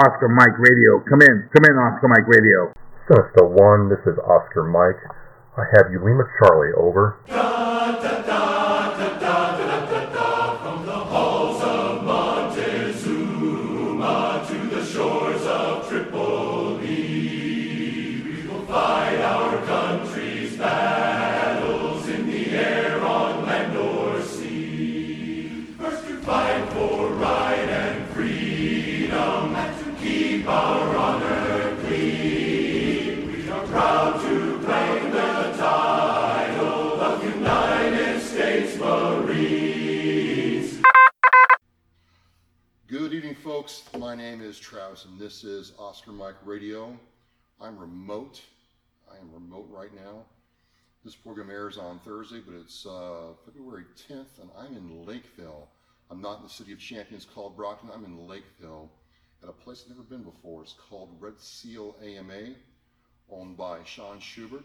Oscar Mike Radio. Come in. Come in, Oscar Mike Radio. Sinister One, this is Oscar Mike. I have you Lima Charlie, over. Travis, and this is Oscar Mike Radio. I'm remote. I am remote right now. This program airs on Thursday, but it's uh, February 10th, and I'm in Lakeville. I'm not in the city of champions called Brockton. I'm in Lakeville at a place I've never been before. It's called Red Seal AMA, owned by Sean Schubert,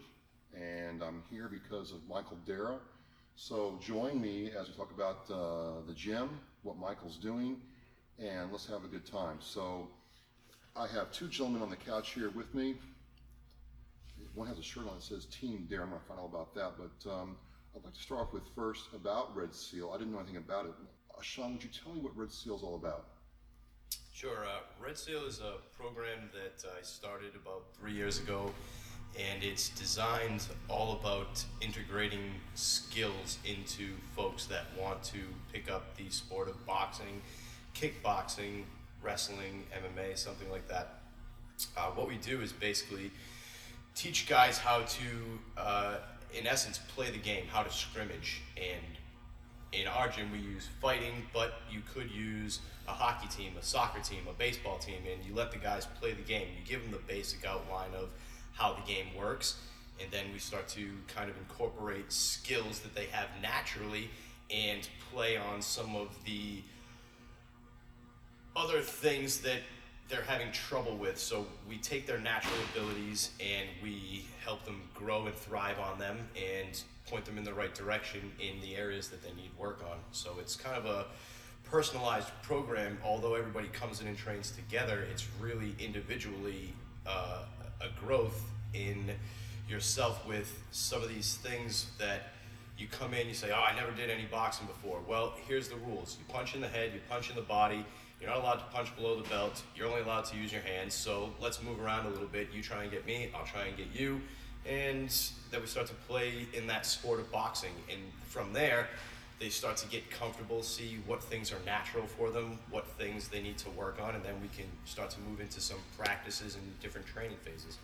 and I'm here because of Michael Dara. So join me as we talk about uh, the gym, what Michael's doing, and let's have a good time. So I have two gentlemen on the couch here with me. One has a shirt on that says Team Dare. I'm going to find out about that. But um, I'd like to start off with first about Red Seal. I didn't know anything about it. Uh, Sean, would you tell me what Red Seal is all about? Sure. Uh, Red Seal is a program that I started about three years ago, and it's designed all about integrating skills into folks that want to pick up the sport of boxing kickboxing, wrestling, MMA, something like that. Uh, what we do is basically teach guys how to, uh, in essence, play the game, how to scrimmage. And in our gym, we use fighting, but you could use a hockey team, a soccer team, a baseball team, and you let the guys play the game. You give them the basic outline of how the game works, and then we start to kind of incorporate skills that they have naturally and play on some of the other things that they're having trouble with. So we take their natural abilities and we help them grow and thrive on them and point them in the right direction in the areas that they need work on. So it's kind of a personalized program. Although everybody comes in and trains together, it's really individually uh, a growth in yourself with some of these things that you come in, you say, Oh, I never did any boxing before. Well, here's the rules you punch in the head, you punch in the body you're not allowed to punch below the belt. You're only allowed to use your hands. So let's move around a little bit. You try and get me, I'll try and get you. And then we start to play in that sport of boxing. And from there, they start to get comfortable, see what things are natural for them, what things they need to work on, and then we can start to move into some practices and different training phases.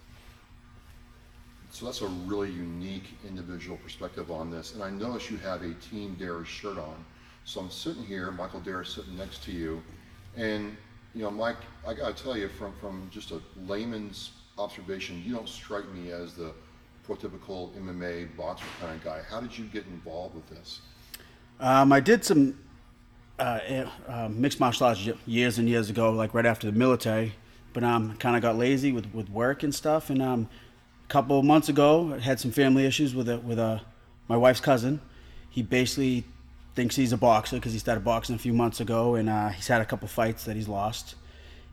So that's a really unique individual perspective on this. And I notice you have a Team Dare shirt on. So I'm sitting here, Michael Dare sitting next to you, and, you know, Mike, I gotta tell you, from, from just a layman's observation, you don't strike me as the prototypical MMA boxer kind of guy. How did you get involved with this? Um, I did some uh, eh, uh, mixed martial arts years and years ago, like right after the military, but um, kind of got lazy with, with work and stuff. And um, a couple of months ago, I had some family issues with a, with a, my wife's cousin. He basically thinks he's a boxer because he started boxing a few months ago, and uh, he's had a couple fights that he's lost.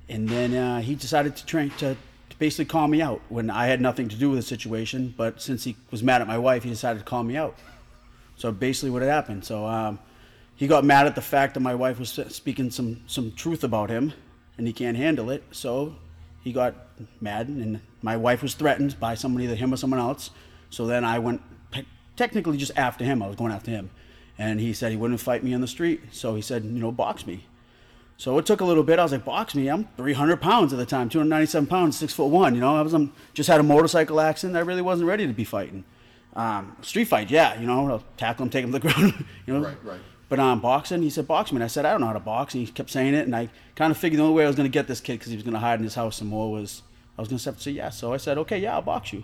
And then uh, he decided to train to, to, basically call me out when I had nothing to do with the situation. But since he was mad at my wife, he decided to call me out. So basically, what had happened. So um, he got mad at the fact that my wife was speaking some some truth about him, and he can't handle it. So he got mad, and my wife was threatened by somebody, either him or someone else. So then I went technically just after him. I was going after him and he said he wouldn't fight me on the street. So he said, you know, box me. So it took a little bit. I was like, box me. I'm 300 pounds at the time, 297 pounds, six foot one. You know, I was um, just had a motorcycle accident. I really wasn't ready to be fighting. Um, street fight, yeah. You know, I'll tackle him, take him to the ground. you know, right, right. But um, boxing, he said, box me. And I said, I don't know how to box. And he kept saying it. And I kind of figured the only way I was going to get this kid because he was going to hide in his house some more was I was going to have to say yes. So I said, okay, yeah, I'll box you.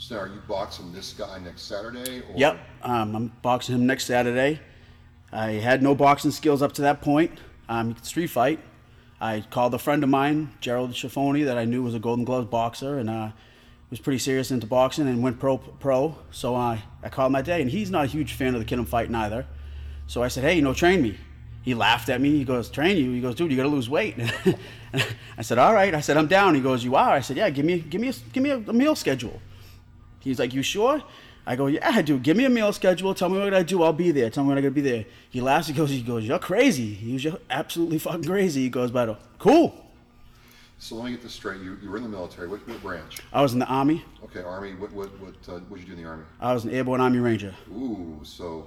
So are you boxing this guy next Saturday? Or? Yep. Um, I'm boxing him next Saturday. I had no boxing skills up to that point. Um, street fight. I called a friend of mine, Gerald Schiffoni, that I knew was a Golden Gloves boxer, and uh, was pretty serious into boxing and went pro. Pro. So uh, I called that day, and he's not a huge fan of the kid I'm fighting either. So I said, "Hey, you know, train me." He laughed at me. He goes, "Train you?" He goes, "Dude, you got to lose weight." I said, "All right." I said, "I'm down." He goes, "You are?" I said, "Yeah. Give me, give me, a, give me a meal schedule." He's like, "You sure?" I go, "Yeah, I do. Give me a meal schedule. Tell me what I do. I'll be there. Tell me when I gotta be there." He laughs. He goes, "He goes, you're crazy." He was "You're absolutely fucking crazy." He goes, "But cool." So let me get this straight. You, you were in the military. What, what branch? I was in the army. Okay, Army. What what what uh, what did you do in the Army? I was an airborne army ranger. Ooh, so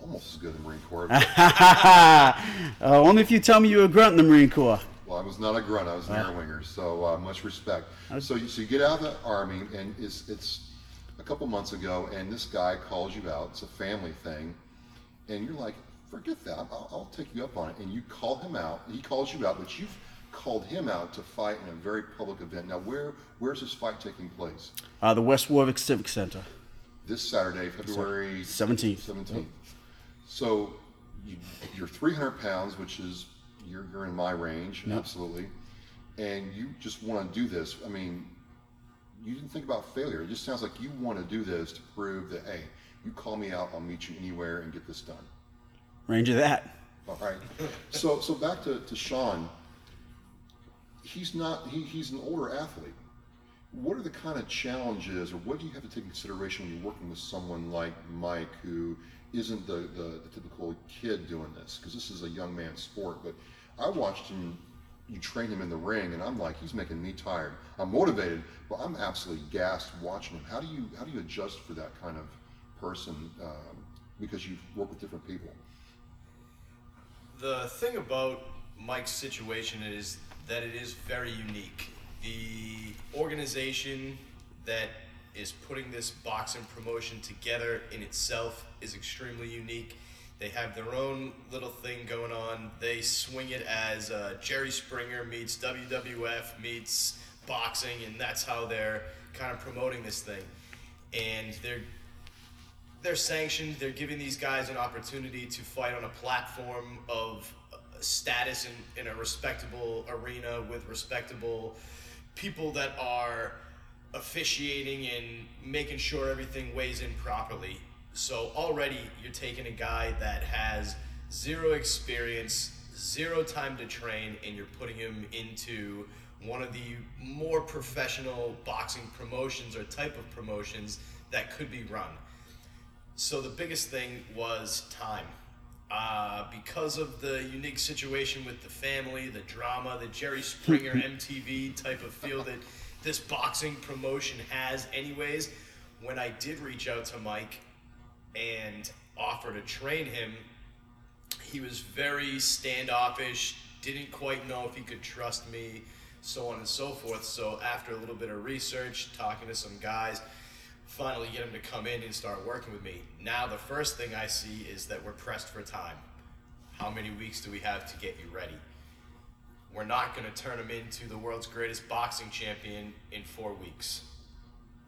almost as good as the Marine Corps. uh, only if you tell me you were a grunt in the Marine Corps. Well, I was not a grunt. I was an air winger. So uh, much respect. So you, so you get out of the army, and it's it's a couple months ago, and this guy calls you out. It's a family thing, and you're like, forget that. I'll, I'll take you up on it. And you call him out. He calls you out, but you've called him out to fight in a very public event. Now, where where's this fight taking place? Uh, the West Warwick Civic Center. This Saturday, February 17th. 17th. So you, you're 300 pounds, which is you're, you're in my range, absolutely, and you just want to do this. I mean, you didn't think about failure. It just sounds like you want to do this to prove that hey, you call me out, I'll meet you anywhere and get this done. Range of that. All right. So so back to, to Sean. He's not he, he's an older athlete. What are the kind of challenges or what do you have to take into consideration when you're working with someone like Mike who isn't the, the, the typical kid doing this? Because this is a young man's sport. But I watched him you train him in the ring and I'm like, he's making me tired. I'm motivated, but I'm absolutely gassed watching him. How do you how do you adjust for that kind of person um, because you work with different people? The thing about Mike's situation is that it is very unique. The organization that is putting this boxing promotion together in itself is extremely unique. They have their own little thing going on. They swing it as uh, Jerry Springer meets WWF meets boxing, and that's how they're kind of promoting this thing. And they're they're sanctioned. They're giving these guys an opportunity to fight on a platform of uh, status in, in a respectable arena with respectable people that are officiating and making sure everything weighs in properly. So already you're taking a guy that has zero experience, zero time to train, and you're putting him into one of the more professional boxing promotions or type of promotions that could be run. So the biggest thing was time. Uh, because of the unique situation with the family, the drama, the Jerry Springer MTV type of feel that this boxing promotion has, anyways, when I did reach out to Mike and offer to train him, he was very standoffish, didn't quite know if he could trust me, so on and so forth. So after a little bit of research, talking to some guys, finally get him to come in and start working with me. Now the first thing I see is that we're pressed for time. How many weeks do we have to get you ready? We're not going to turn him into the world's greatest boxing champion in four weeks.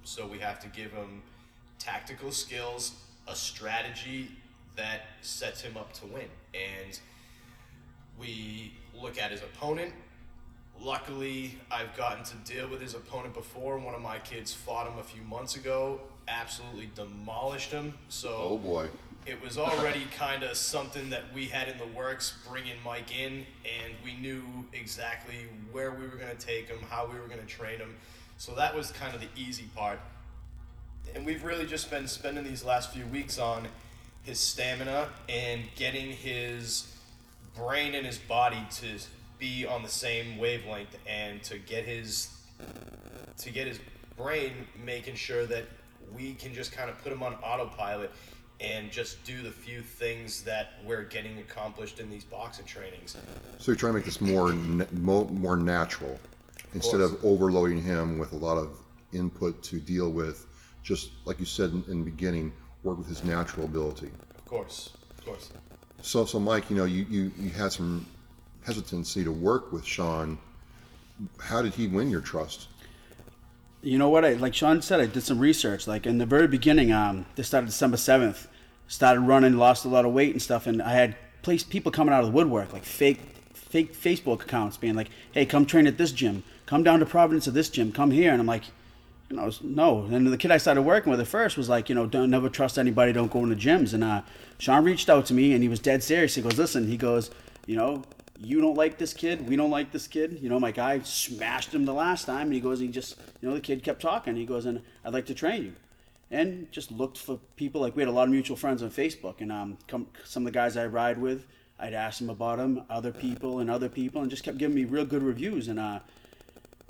So we have to give him tactical skills, a strategy that sets him up to win. And we look at his opponent. Luckily, I've gotten to deal with his opponent before. One of my kids fought him a few months ago, absolutely demolished him. So Oh boy. it was already kind of something that we had in the works bringing Mike in, and we knew exactly where we were going to take him, how we were going to train him. So that was kind of the easy part. And we've really just been spending these last few weeks on his stamina and getting his brain and his body to be on the same wavelength and to get his to get his brain making sure that we can just kind of put him on autopilot and just do the few things that we're getting accomplished in these boxing trainings. So you're trying to make this more more natural instead of overloading him with a lot of input to deal with. Just like you said in, in the beginning, work with his natural ability. Of course. Of course. So, so Mike, you know, you, you, you had some hesitancy to work with Sean. How did he win your trust? You know what? I like Sean said. I did some research. Like in the very beginning, um, this started December seventh. Started running, lost a lot of weight and stuff, and I had place people coming out of the woodwork, like fake, fake Facebook accounts, being like, "Hey, come train at this gym. Come down to Providence at this gym. Come here." And I'm like, know, no. And the kid I started working with at first was like, you know, don't never trust anybody. Don't go into gyms. And uh, Sean reached out to me, and he was dead serious. He goes, "Listen," he goes, "You know, you don't like this kid. We don't like this kid. You know, my guy smashed him the last time. And he goes, he just, you know, the kid kept talking. He goes, and I'd like to train you. And just looked for people. Like we had a lot of mutual friends on Facebook, and um, come, some of the guys I ride with, I'd ask them about them, other people, and other people, and just kept giving me real good reviews. And uh,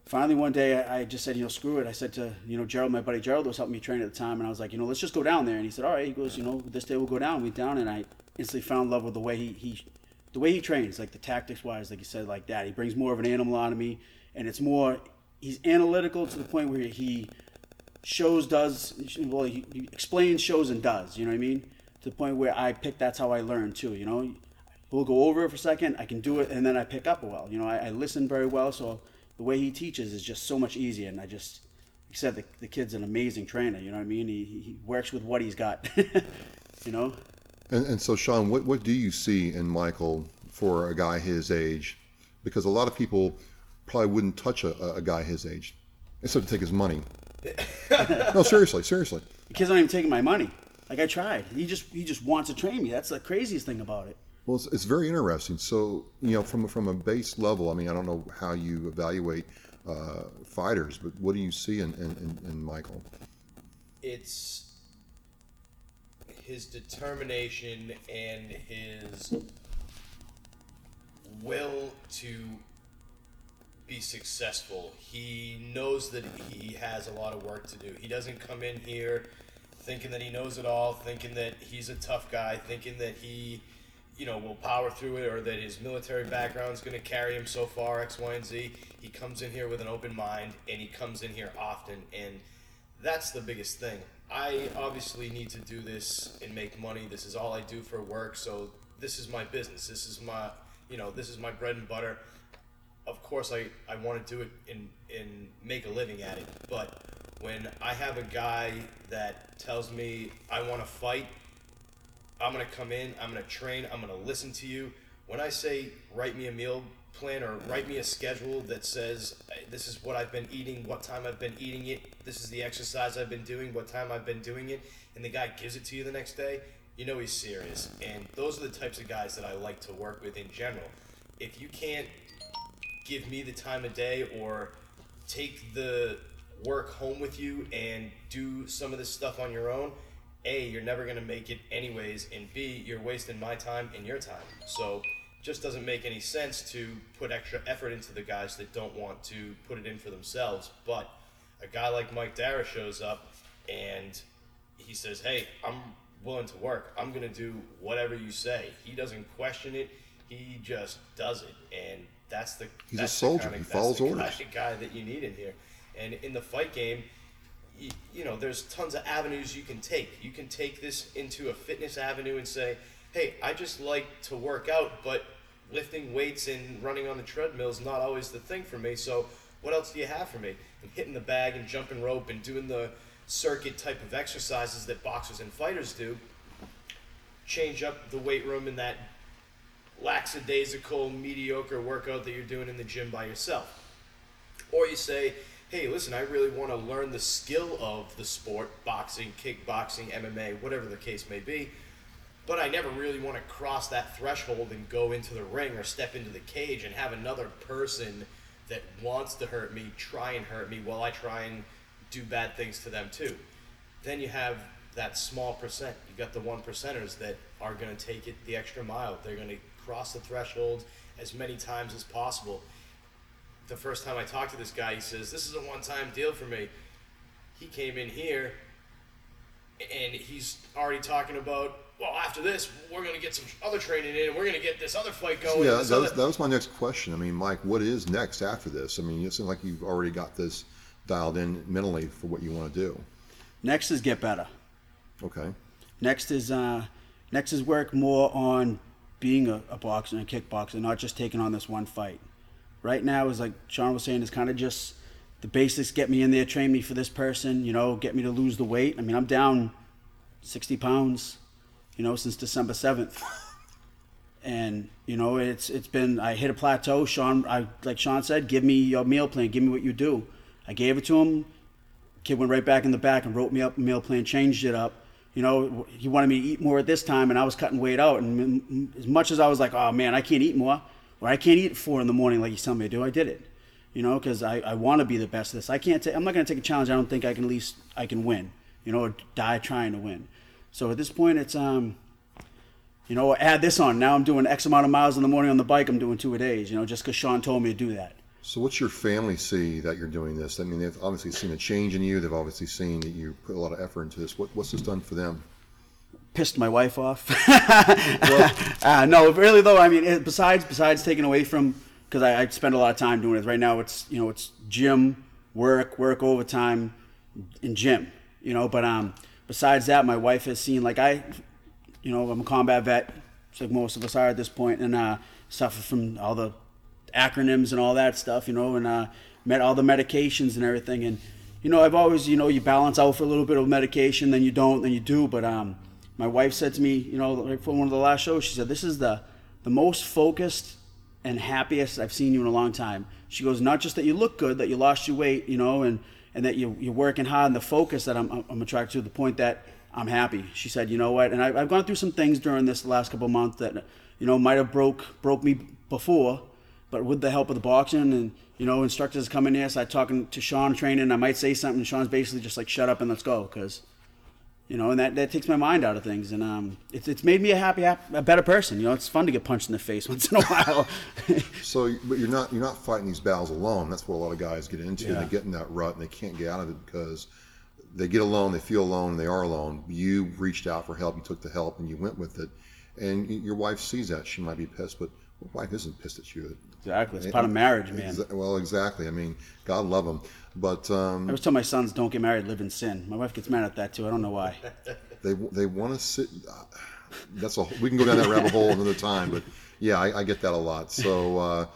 finally, one day, I I just said, you know, screw it. I said to, you know, Gerald, my buddy Gerald was helping me train at the time, and I was like, you know, let's just go down there. And he said, all right. He goes, you know, this day we'll go down. We went down, and I instantly found in love with the way he, he the way he trains, like the tactics wise, like you said, like that. He brings more of an animal out of me, and it's more. He's analytical to the point where he shows, does well. He, he explains, shows, and does. You know what I mean? To the point where I pick. That's how I learn too. You know, we'll go over it for a second. I can do it, and then I pick up well. You know, I, I listen very well, so the way he teaches is just so much easier. And I just, like I said, the, the kid's an amazing trainer. You know what I mean? He, he works with what he's got. you know. And, and so, Sean, what, what do you see in Michael for a guy his age? Because a lot of people probably wouldn't touch a, a guy his age, except to take his money. no, seriously, seriously. The kid's not even taking my money. Like I tried. He just he just wants to train me. That's the craziest thing about it. Well, it's, it's very interesting. So, you know, from from a base level, I mean, I don't know how you evaluate uh, fighters, but what do you see in, in, in, in Michael? It's his determination and his will to be successful. He knows that he has a lot of work to do. He doesn't come in here thinking that he knows it all, thinking that he's a tough guy, thinking that he, you know, will power through it or that his military background is going to carry him so far, X, Y, and Z. He comes in here with an open mind and he comes in here often. And that's the biggest thing. I obviously need to do this and make money. This is all I do for work. So this is my business. This is my, you know, this is my bread and butter. Of course, I, I want to do it and, and make a living at it. But when I have a guy that tells me I want to fight, I'm going to come in, I'm going to train, I'm going to listen to you. When I say write me a meal plan or write me a schedule that says this is what I've been eating, what time I've been eating it, this is the exercise I've been doing, what time I've been doing it, and the guy gives it to you the next day, you know he's serious. And those are the types of guys that I like to work with in general. If you can't give me the time of day or take the work home with you and do some of this stuff on your own, A, you're never going to make it anyways, and B, you're wasting my time and your time. So just doesn't make any sense to put extra effort into the guys that don't want to put it in for themselves. But a guy like Mike Dara shows up and he says, Hey, I'm willing to work. I'm going to do whatever you say. He doesn't question it, he just does it. And that's the He's a that's the soldier. kinda- He that's follows the orders. kind of guy that you need in here. And in the fight game, you, you know, there's tons of avenues you can take. You can take this into a fitness avenue and say, hey, I just like to work out, but lifting weights and running on the treadmill is not always the thing for me. So, what else do you have for me? And hitting the bag and jumping rope and doing the circuit type of exercises that boxers and fighters do. Change up the weight room in that lackadaisical, mediocre workout that you're doing in the gym by yourself. Or you say, hey, listen, I really want to learn the skill of the sport boxing, kickboxing, MMA, whatever the case may be. But I never really want to cross that threshold and go into the ring or step into the cage and have another person that wants to hurt me try and hurt me while I try and do bad things to them too. Then you have that small percent. You got the one percenters that are going to take it the extra mile. They're going to cross the threshold as many times as possible the first time I talked to this guy, he says, This is a one time deal for me. He came in here and he's already talking about, well, after this, we're going to get some other training in we're going to get this other fight going. Yeah, that was, that was my next question. I mean, Mike, what is next after this? I mean, it seems like you've already got this dialed in mentally for what you want to do. Next is get better. Okay. Next is uh, next is work more on being a, a boxer and a kickboxer, not just taking on this one fight. Right now is like Sean was saying, is kind of just the basics. Get me in there, train me for this person. You know, get me to lose the weight. I mean, I'm down sixty pounds. You know, since December seventh and you know it's it's been I hit a plateau. Sean, I like Sean said, give me your meal plan, give me what you do. I gave it to him. Kid went right back in the back and wrote me up a meal plan, changed it up. You know, he wanted me to eat more at this time, and I was cutting weight out. And as much as I was like, oh man, I can't eat more, or I can't eat at four in the morning like he's telling me to do, I did it. You know, because I, I want to be the best of this. I can't. i I'm not going to take a challenge. I don't think I can at least I can win. You know, or die trying to win. So at this point, it's um you know, add this on. Now I'm doing X amount of miles in the morning on the bike. I'm doing two a days. You know, just because Sean told me to do that. So, what's your family see that you're doing this? I mean, they've obviously seen a change in you. They've obviously seen that you put a lot of effort into this. What, what's this done for them? Pissed my wife off. uh, no, really though. I mean, it, besides besides taking away from because I, I spend a lot of time doing it. Right now, it's you know it's gym, work, work overtime, and gym. You know, but um, besides that, my wife has seen like I you know, I'm a combat vet, like most of us are at this point, and uh, suffer from all the acronyms and all that stuff, you know, and uh, met all the medications and everything. And, you know, I've always, you know, you balance out for a little bit of medication, then you don't, then you do. But um, my wife said to me, you know, like for one of the last shows, she said, this is the, the most focused and happiest I've seen you in a long time. She goes, not just that you look good, that you lost your weight, you know, and, and that you, you're working hard and the focus that I'm, I'm attracted to, the point that I'm happy. She said, you know what? And I, have gone through some things during this last couple months that, you know, might have broke broke me before, but with the help of the boxing and you know instructors coming in, I talking to Sean training, I might say something. Sean's basically just like, shut up and let's go, because. You know, and that, that takes my mind out of things, and um, it's it's made me a happy, a better person. You know, it's fun to get punched in the face once in a while. so, but you're not you're not fighting these battles alone. That's what a lot of guys get into. Yeah. They get in that rut and they can't get out of it because they get alone, they feel alone, they are alone. You reached out for help, you took the help, and you went with it. And your wife sees that. She might be pissed, but your wife isn't pissed at you. Exactly. It's and, part of marriage, man. Exa- well, exactly. I mean, God love them. But um, I always tell my sons, don't get married, live in sin. My wife gets mad at that too. I don't know why. they they want to sit. Uh, that's a we can go down that rabbit hole another time. But yeah, I, I get that a lot. So uh,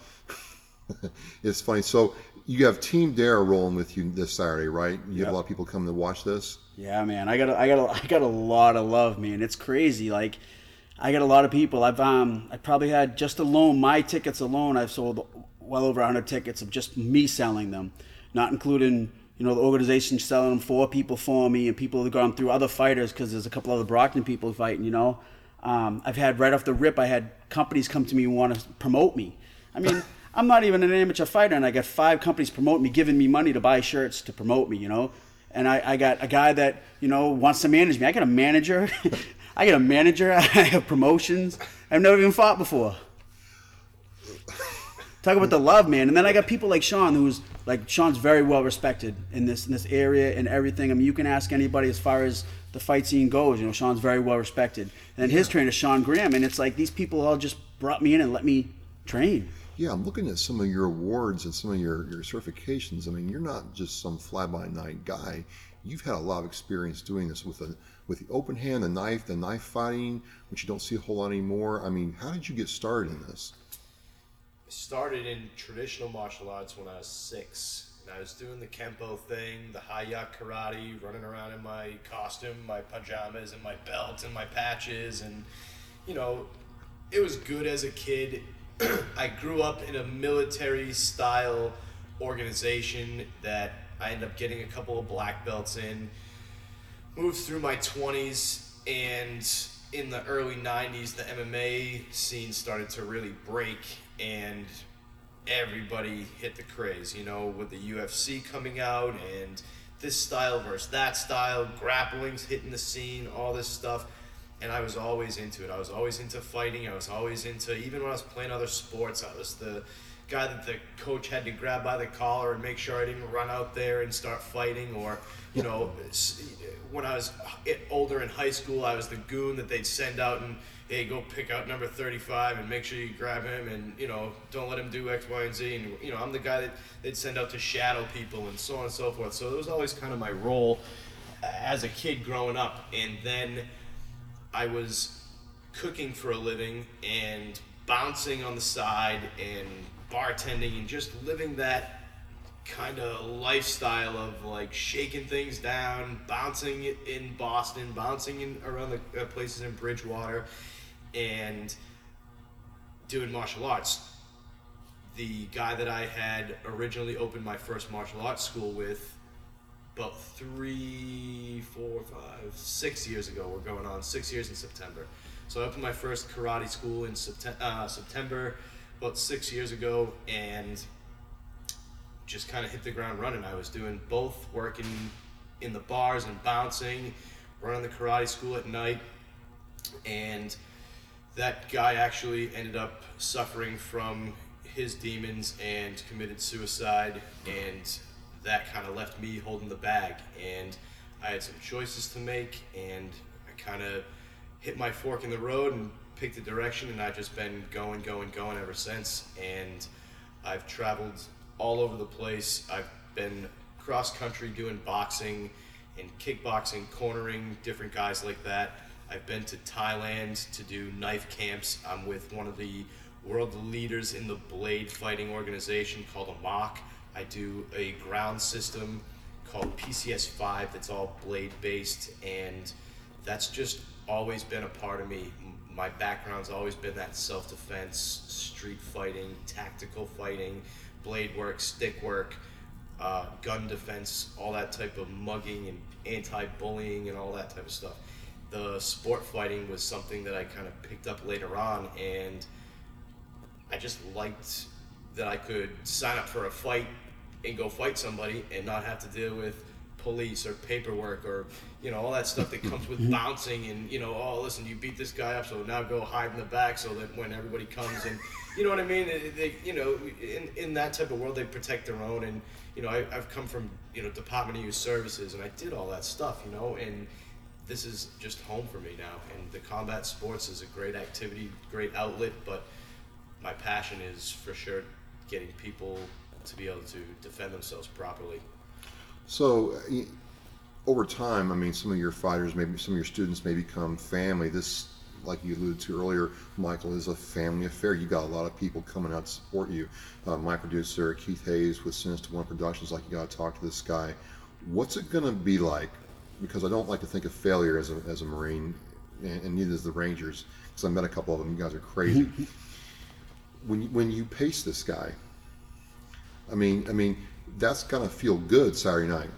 it's funny. So you have Team Dare rolling with you this Saturday, right? You yep. have a lot of people coming to watch this. Yeah, man. I got a, I got a, I got a lot of love, man. It's crazy. Like I got a lot of people. I've um I probably had just alone my tickets alone. I've sold well over 100 tickets of just me selling them, not including you know the organization selling them for people for me and people that have gone through other fighters because there's a couple other Brockton people fighting. You know, um, I've had right off the rip. I had companies come to me and want to promote me. I mean. I'm not even an amateur fighter, and I got five companies promoting me, giving me money to buy shirts to promote me, you know. And I, I got a guy that you know wants to manage me. I got a manager. I get a manager. I have promotions. I've never even fought before. Talk about the love, man. And then I got people like Sean, who's like Sean's very well respected in this in this area and everything. I mean, you can ask anybody as far as the fight scene goes. You know, Sean's very well respected. And his trainer, Sean Graham, and it's like these people all just brought me in and let me train. Yeah, I'm looking at some of your awards and some of your, your certifications. I mean, you're not just some fly by night guy. You've had a lot of experience doing this with a with the open hand, the knife, the knife fighting, which you don't see a whole lot anymore. I mean, how did you get started in this? I started in traditional martial arts when I was six. And I was doing the Kempo thing, the Hi-Ya karate, running around in my costume, my pajamas, and my belt, and my patches. And, you know, it was good as a kid I grew up in a military style organization that I ended up getting a couple of black belts in. Moved through my 20s, and in the early 90s, the MMA scene started to really break, and everybody hit the craze, you know, with the UFC coming out and this style versus that style, grappling's hitting the scene, all this stuff and I was always into it. I was always into fighting. I was always into even when I was playing other sports. I was the guy that the coach had to grab by the collar and make sure I didn't run out there and start fighting. Or you know, when I was older in high school, I was the goon that they'd send out and hey, go pick out number 35 and make sure you grab him and, you know, don't let him do X, Y, and Z. And, you know, I'm the guy that they'd send out to shadow people and so on and so forth. So it was always kind of my role as a kid growing up. And then I was cooking for a living and bouncing on the side and bartending and just living that kind of lifestyle of like shaking things down, bouncing in Boston, bouncing in around the uh, places in Bridgewater, and doing martial arts. The guy that I had originally opened my first martial arts school with about three, four, five, six years ago. We're going on six years in September. So I opened my first karate school in September, uh, September about six years ago, and just kind of hit the ground running. I was doing both, working in the bars and bouncing, running the karate school at night, and that guy actually ended up suffering from his demons and committed suicide and that kind of left me holding the bag and i had some choices to make and i kind of hit my fork in the road and picked a direction and i've just been going going going ever since and i've traveled all over the place i've been cross country doing boxing and kickboxing cornering different guys like that I've been to Thailand to do knife camps. I'm with one of the world leaders in the blade fighting organization called AMOC. I do a ground system called PCS 5 that's all blade based, and that's just always been a part of me. My background's always been that self defense, street fighting, tactical fighting, blade work, stick work, uh, gun defense, all that type of mugging and anti bullying and all that type of stuff. The sport fighting was something that I kind of picked up later on, and I just liked that I could sign up for a fight and go fight somebody and not have to deal with police or paperwork or you know all that stuff that comes with mm-hmm. bouncing and you know oh listen you beat this guy up so now go hide in the back so that when everybody comes and you know what I mean they, they you know in, in that type of world they protect their own and you know I, I've come from you know Department of Youth Services and I did all that stuff you know and this is just home for me now. And the combat sports is a great activity, great outlet, but my passion is for sure getting people to be able to defend themselves properly. So, over time, I mean, some of your fighters, maybe some of your students may become family. This, like you alluded to earlier, Michael, is a family affair. You got a lot of people coming out to support you. Uh, my producer, Keith Hayes with Sinister One Productions, like you got to talk to this guy. What's it going to be like because I don't like to think of failure as a, as a Marine, and, and neither does the Rangers, because I met a couple of them. You guys are crazy. when you, when you pace this guy, I mean, I mean, that's gonna feel good Saturday night.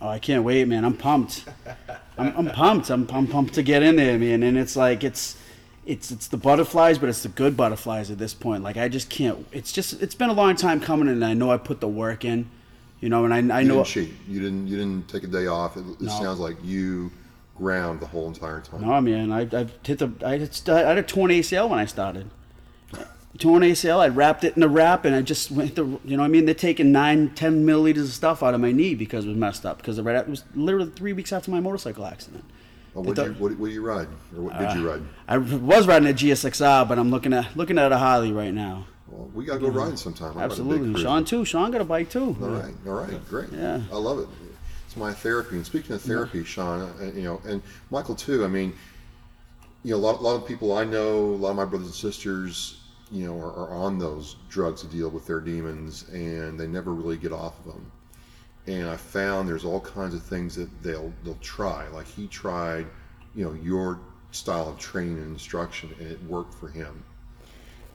Oh, I can't wait, man! I'm pumped. I'm, I'm pumped. I'm, I'm pumped to get in there, man. And it's like it's it's it's the butterflies, but it's the good butterflies at this point. Like I just can't. It's just it's been a long time coming, and I know I put the work in. You know, and I, I you know didn't cheat. You didn't. You didn't take a day off. It, it No. sounds like you ground the whole entire time. No, man, I, I've hit the. I I had a torn ACL when I started. Torn ACL. I wrapped it in a wrap, and I just went the. You know, what I mean, they're taking nine, ten milliliters of stuff out of my knee because it was messed up. Because right, it was literally three weeks after my motorcycle accident. Well, what, did you, what, what you ride, or what did Uh, you ride? I was riding a GSXR, but I'm looking at looking at a Harley right now. Well, we gotta go riding sometime. I ride a big Absolutely. Sean too. Sean got a bike too. All right, all right, great. Yeah. I love it. It's my therapy. And speaking of therapy, Sean, uh, you know, and Michael too. I mean, you know, a lot, a lot of people I know, a lot of my brothers and sisters, you know, are, are on those drugs to deal with their demons, and they never really get off of them. And I found there's all kinds of things that they'll they'll try. Like he tried, you know, your style of training and instruction, and it worked for him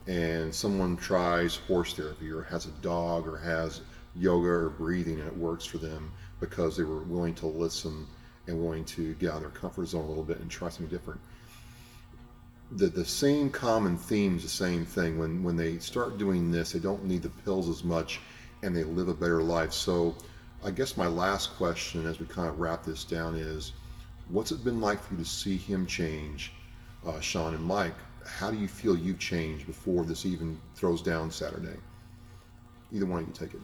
and someone tries horse therapy or has a dog or has yoga or breathing and it works for them because they were willing to listen and willing to get out of their comfort zone a little bit and try something different. The, the same common themes, the same thing. When, when they start doing this, they don't need the pills as much and they live a better life. So, I guess my last question as we kind of wrap this down is what's it been like for you to see him change, uh, Sean and Mike? How do you feel you've changed before this even throws down Saturday? Either one of you take it.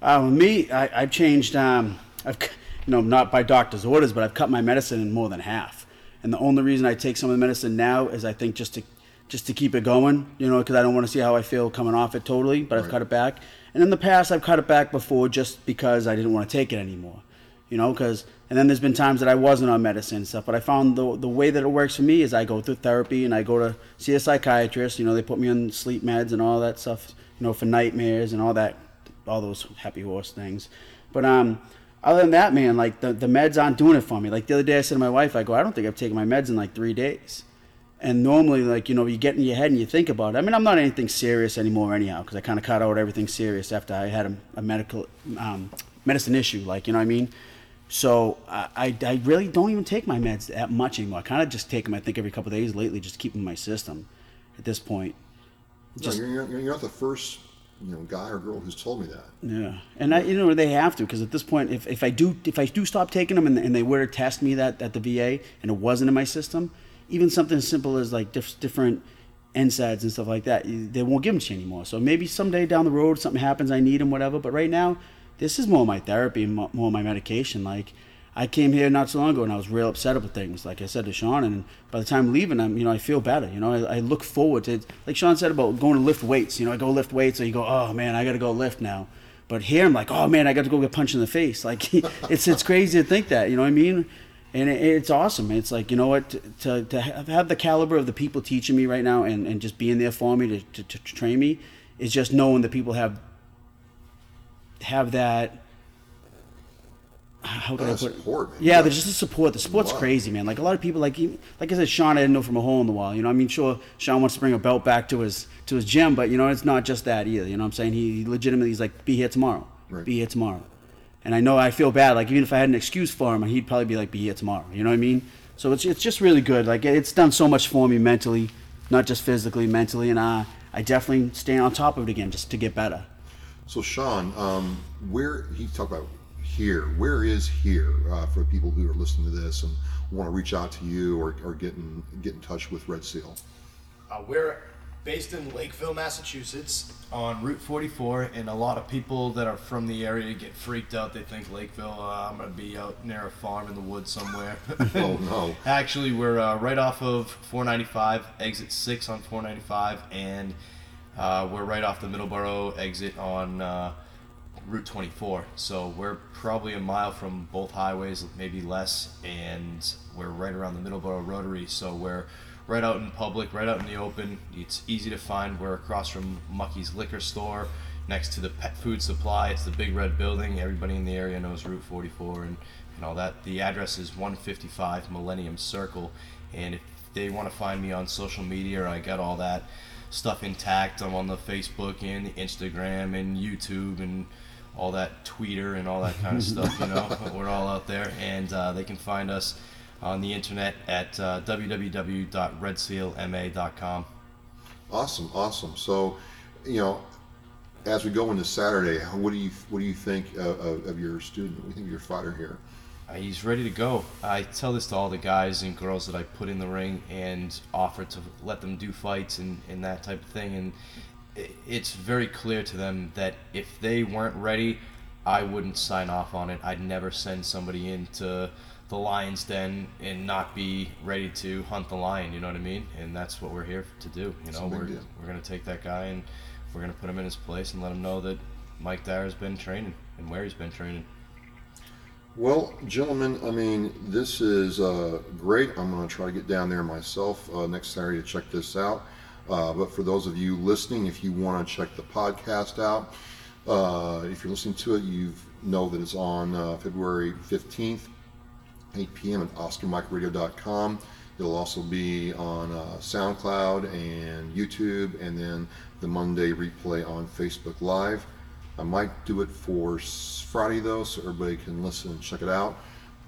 Uh, me, I, I've changed. Um, I've, you know, not by doctor's orders, but I've cut my medicine in more than half. And the only reason I take some of the medicine now is I think just to, just to keep it going. You know, because I don't want to see how I feel coming off it totally. But I've cut it back. And in the past, I've cut it back before just because I didn't want to take it anymore. you know, because and then there's been times that I wasn't on medicine and stuff, but I found the the way that it works for me is I go through therapy and I go to see a psychiatrist. You know, they put me on sleep meds and all that stuff. You know, for nightmares and all that, all those happy horse things. But um, other than that, man, like the the meds aren't doing it for me. Like the other day, I said to my wife, I go, I don't think I've taken my meds in like three days. And normally, like you know, you get in your head and you think about it. I mean, I'm not anything serious anymore, anyhow, because I kind of cut out everything serious after I had a, a medical um, medicine issue. Like you know what I mean. So I, I, I really don't even take my meds that much anymore. I kind of just take them, I think, every couple of days lately, just to keep them in my system. At this point, No, you're, you're, you're not the first you know guy or girl who's told me that. Yeah, and I, you know they have to because at this point, if, if I do if I do stop taking them and, and they were to test me that at the VA and it wasn't in my system, even something as simple as like diff, different NSAIDs and stuff like that, they won't give them to you anymore. So maybe someday down the road something happens, I need them, whatever. But right now, this is more my therapy more my medication. Like I came here not so long ago and I was real upset about things. Like I said to Sean, and by the time leaving, I'm you know I feel better. You know I, I look forward to it. Like Sean said about going to lift weights. You know I go lift weights, so you go, oh man, I got to go lift now. But here I'm like, oh man, I got to go get punched in the face. Like it's it's crazy to think that. You know what I mean? And it, it's awesome. It's like you know what to to have have the caliber of the people teaching me right now and, and just being there for me to, to, to train me is just knowing that people have have that how can Uh, I put it? support. Yeah, there's just the support. The sport's Wow. crazy, man. Like a lot of people, like like I said, Sean, I didn't know from a hole in the wall. You know, I mean, sure, Sean wants to bring a belt back to his to his gym, but you know, it's not just that either. You know, what I'm saying he legitimately he's like, be here tomorrow, Right. be here tomorrow. And I know I feel bad. Like even if I had an excuse for him, he'd probably be like, be here tomorrow. You know what I mean? So it's it's just really good. Like it's done so much for me mentally, not just physically, mentally, and uh, I definitely stay on top of it again just to get better. So Sean, um, where he talked about here, where is here uh, for people who are listening to this and want to reach out to you or, or get in get in touch with Red Seal? Uh, we're based in Lakeville, Massachusetts, on Route 44, and a lot of people that are from the area get freaked out. They think Lakeville, uh, I'm gonna be out near a farm in the woods somewhere. Oh no. Actually, we're uh, right off of 495, exit 6 on 495, and uh, we're right off the Middleborough exit on uh, Route 24. So we're probably a mile from both highways, maybe less, and we're right around the Middleborough Rotary. So we're right out in public, right out in the open. It's easy to find. We're across from Mucky's Liquor Store, next to the pet food supply. It's the big red building. Everybody in the area knows Route 44 and, and all that. The address is 155 Millennium Circle. And if they want to find me on social media, I got all that stuff intact. I'm on the Facebook and the Instagram and YouTube and all that Twitter and all that kind of stuff. You know, we're all out there, and uh, they can find us on the internet at uh, www.redsealma.com. Awesome, awesome. So, you know, as we go into Saturday, what do you what do you think of, of your student? What do you think of your fighter here? Uh, he's ready to go. I tell this to all the guys and girls that I put in the ring and offer to let them do fights and, and that type of thing. And it's very clear to them that if they weren't ready, I wouldn't sign off on it. I'd never send somebody into the lion's den and not be ready to hunt the lion. You know what I mean? And that's what we're here to do. You know, we're deal. we're gonna take that guy and we're gonna put him in his place and let him know that Mike Dyer's been training and where he's been training. Well, gentlemen, I mean, this is uh, great. I'm going to try to get down there myself uh, next Saturday to check this out. Uh, but for those of you listening, if you want to check the podcast out, uh, if you're listening to it, you know that it's on uh, February 15th, 8 p.m. at OscarMikeRadio.com. It'll also be on uh, SoundCloud and YouTube, and then the Monday replay on Facebook Live. I might do it for Friday though, so everybody can listen and check it out.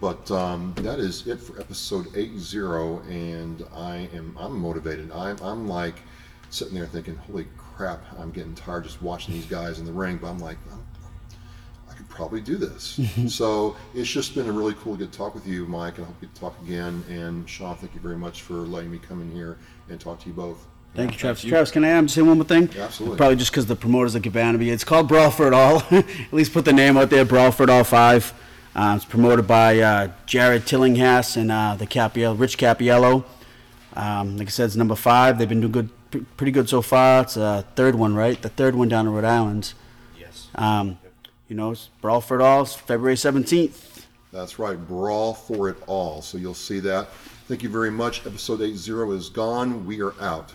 But um, that is it for episode 80, and I am I'm motivated. I'm I'm like sitting there thinking, holy crap, I'm getting tired just watching these guys in the ring. But I'm like, I'm, I could probably do this. so it's just been a really cool to get to talk with you, Mike, and I hope we talk again. And Sean, thank you very much for letting me come in here and talk to you both. Thank you, Travis. Travis, can I um, say one more thing? Yeah, absolutely. Probably just because the promoters of Cabana Bee. It's called Brawl for It All. At least put the name out there, Brawl for It All 5. Uh, it's promoted by uh, Jared Tillinghast and uh, the Capiello, Rich Capiello. Um, like I said, it's number five. They've been doing good, pre- pretty good so far. It's a third one, right? The third one down in Rhode Island. Yes. Um, you know, it's Brawl for It All, it's February 17th. That's right, Brawl for It All. So you'll see that. Thank you very much. Episode 80 is gone. We are out.